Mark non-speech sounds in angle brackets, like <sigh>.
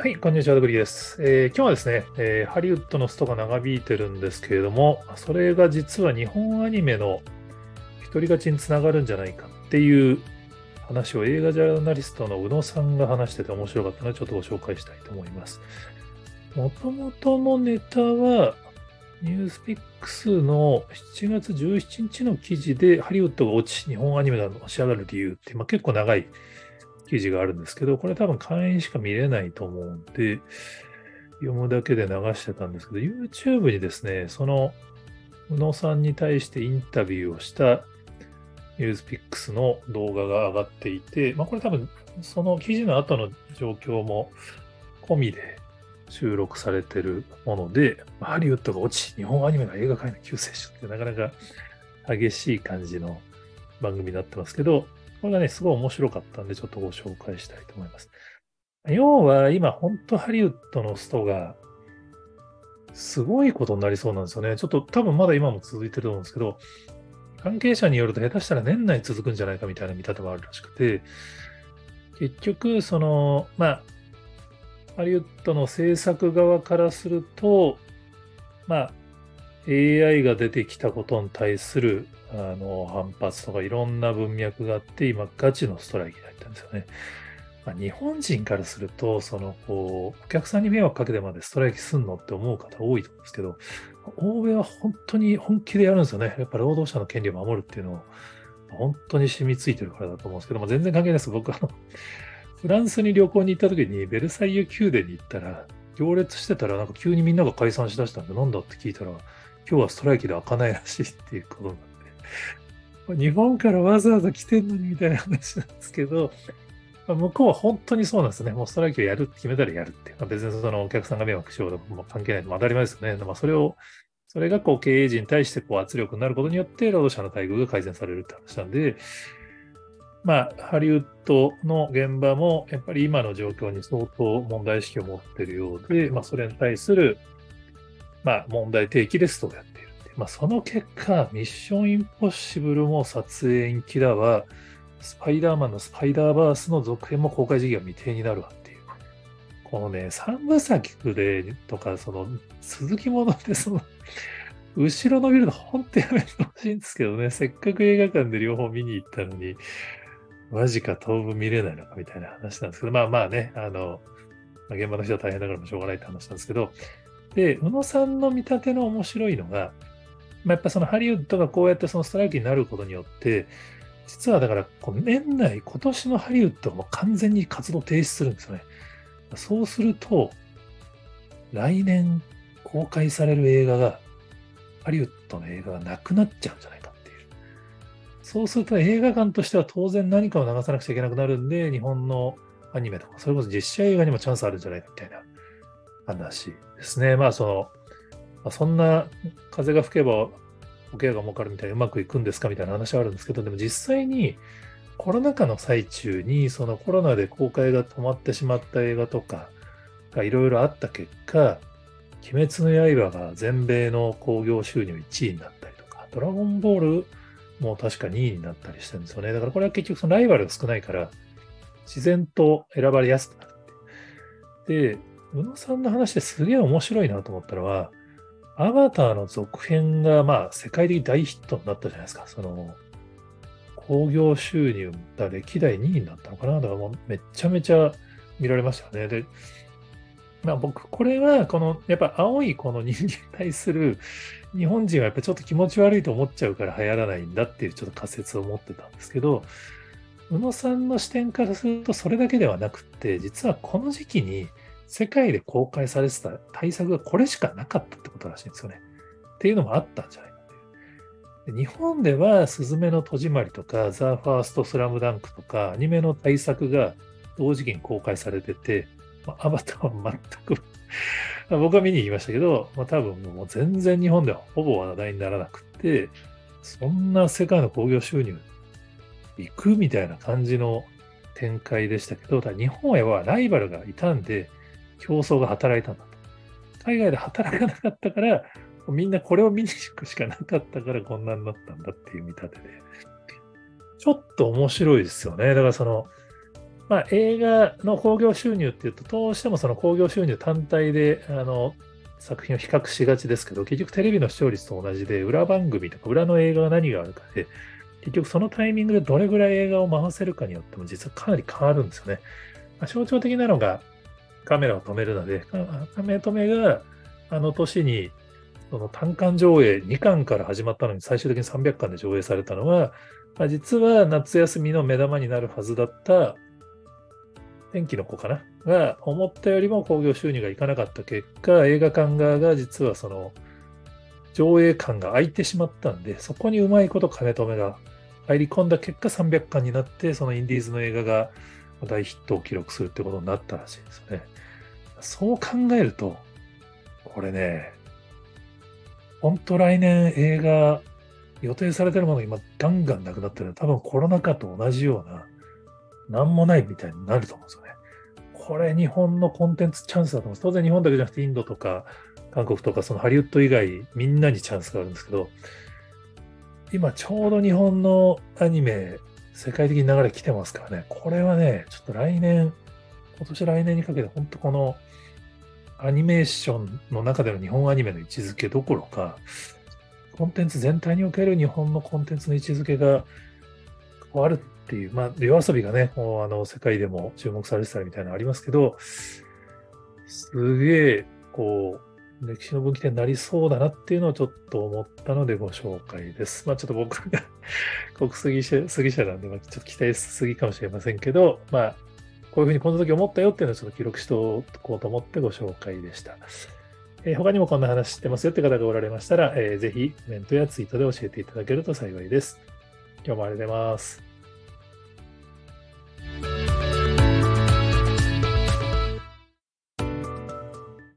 はい、こんにちは、ドグリです、えー、今日はですね、えー、ハリウッドのストが長引いてるんですけれども、それが実は日本アニメの独り勝ちにつながるんじゃないかっていう話を映画ジャーナリストの宇野さんが話してて面白かったので、ちょっとご紹介したいと思います。もともとのネタは、ニュースピックスの7月17日の記事で、ハリウッドが落ち、日本アニメがの仕上がる理由って、まあ、結構長い記事があるんですけど、これ多分会員しか見れないと思うんで、読むだけで流してたんですけど、YouTube にですね、その宇野さんに対してインタビューをしたニュースピックスの動画が上がっていて、まあ、これ多分その記事の後の状況も込みで収録されてるもので、ハリウッドが落ち、日本アニメが映画界の救世主ってなかなか激しい感じの番組になってますけど、これがね、すごい面白かったんで、ちょっとご紹介したいと思います。要は、今、本当ハリウッドのストが、すごいことになりそうなんですよね。ちょっと多分まだ今も続いてると思うんですけど、関係者によると下手したら年内続くんじゃないかみたいな見方もあるらしくて、結局、その、まあ、ハリウッドの制作側からすると、まあ、AI が出てきたことに対するあの反発とかいろんな文脈があって、今、ガチのストライキだったんですよね。まあ、日本人からすると、そのこう、お客さんに迷惑かけてまでストライキすんのって思う方多いと思うんですけど、欧米は本当に本気でやるんですよね。やっぱ労働者の権利を守るっていうのを、本当に染みついてるからだと思うんですけど、まあ、全然関係ないです。僕、あの、フランスに旅行に行った時に、ベルサイユ宮殿に行ったら、行列してたら、なんか急にみんなが解散しだしたんで、なんだって聞いたら、今日はストライキで開かないらしいっていうことになって、日本からわざわざ来てんのにみたいな話なんですけど、ま、向こうは本当にそうなんですね。もうストライキをやるって決めたらやるって。まあ、別にそのお客さんが迷惑しようとも関係ないと当たり前ですよね。まあ、それを、それがこう経営陣に対してこう圧力になることによって労働者の待遇が改善されるって話なんで、まあ、ハリウッドの現場もやっぱり今の状況に相当問題意識を持ってるようで、まあ、それに対するまあ、問題提起でストをやっまあ、その結果、ミッションインポッシブルも撮影延期だわ、スパイダーマンのスパイダーバースの続編も公開時期が未定になるわっていう。このね、三部作でとか、その続きもので、その、後ろ伸びるの本当やめてほしいんですけどね、せっかく映画館で両方見に行ったのに、マジか当分見れないのかみたいな話なんですけど、まあまあね、あの、現場の人は大変だからもしょうがないって話なんですけど、で、宇野さんの見立ての面白いのが、まあ、やっぱそのハリウッドがこうやってそのストライキになることによって、実はだから年内、今年のハリウッドはもう完全に活動停止するんですよね。そうすると、来年公開される映画が、ハリウッドの映画がなくなっちゃうんじゃないかっていう。そうすると映画館としては当然何かを流さなくちゃいけなくなるんで、日本のアニメとか、それこそ実写映画にもチャンスあるんじゃないかみたいな話ですね。まあその、あ、そんな風が吹けばおケアが儲かるみたいにうまくいくんですかみたいな話はあるんですけど、でも実際にコロナ禍の最中にそのコロナで公開が止まってしまった映画とかがいろいろあった結果、鬼滅の刃が全米の興行収入1位になったりとか、ドラゴンボールも確か2位になったりしてるんですよね。だからこれは結局そのライバルが少ないから、自然と選ばれやすくなる。で、宇野さんの話ですげえ面白いなと思ったのは、アバターの続編がまあ世界的大ヒットになったじゃないですか。その、興行収入が歴代2位になったのかな。だからもうめちゃめちゃ見られましたね。で、まあ僕、これはこの、やっぱ青いこの人間に対する日本人はやっぱちょっと気持ち悪いと思っちゃうから流行らないんだっていうちょっと仮説を持ってたんですけど、宇野さんの視点からするとそれだけではなくって、実はこの時期に世界で公開されてた対策がこれしかなかったってことらしいんですよね。っていうのもあったんじゃないかという。日本では、すずめの戸締まりとか、ザ・ファースト・スラムダンクとか、アニメの対策が同時期に公開されてて、まあ、アバターは全く <laughs> 僕は見に行きましたけど、まあ、多分もう全然日本ではほぼ話題にならなくて、そんな世界の興行収入行くみたいな感じの展開でしたけど、だ日本へはライバルがいたんで、競争が働いたんだと。海外で働かなかったから、みんなこれを見に行くしかなかったからこんなになったんだっていう見立てで。ちょっと面白いですよね。だからその、まあ、映画の興行収入っていうと、どうしてもその興行収入単体であの作品を比較しがちですけど、結局テレビの視聴率と同じで、裏番組とか裏の映画が何があるかで、結局そのタイミングでどれぐらい映画を回せるかによっても実はかなり変わるんですよね。まあ、象徴的なのがカメラを止めるので、カメ止めがあの年にその単館上映2巻から始まったのに最終的に300巻で上映されたのは、まあ、実は夏休みの目玉になるはずだった天気の子かな？が思ったよりも興行収入がいかなかった。結果、映画館側が実はその上映感が空いてしまったんで、そこにうまいこと金止めが入り込んだ結果300巻になって、そのインディーズの映画が大ヒットを記録するってことになったらしいですよね。そう考えると、これね、本当来年映画予定されてるものが今ガンガンなくなってる多分コロナ禍と同じようななんもないみたいになると思うんですよね。これ日本のコンテンツチャンスだと思います。当然日本だけじゃなくてインドとか韓国とかそのハリウッド以外みんなにチャンスがあるんですけど、今ちょうど日本のアニメ世界的に流れ来てますからね。これはね、ちょっと来年、今年来年にかけて本当このアニメーションの中での日本アニメの位置づけどころか、コンテンツ全体における日本のコンテンツの位置づけが変わるっていう、まあ、夜遊びがね、もうあの世界でも注目されてたりみたいなのありますけど、すげえ、こう、歴史の分岐点になりそうだなっていうのをちょっと思ったのでご紹介です。まあちょっと僕が <laughs> 国杉者杉者なんで、まあ、ちょっと期待しすぎかもしれませんけど、まあこういうふうにこの時思ったよっていうのをちょっと記録しておこうと思ってご紹介でした。えー、他にもこんな話知ってますよって方がおられましたら、えー、ぜひコメントやツイートで教えていただけると幸いです。今日もありがとうございます。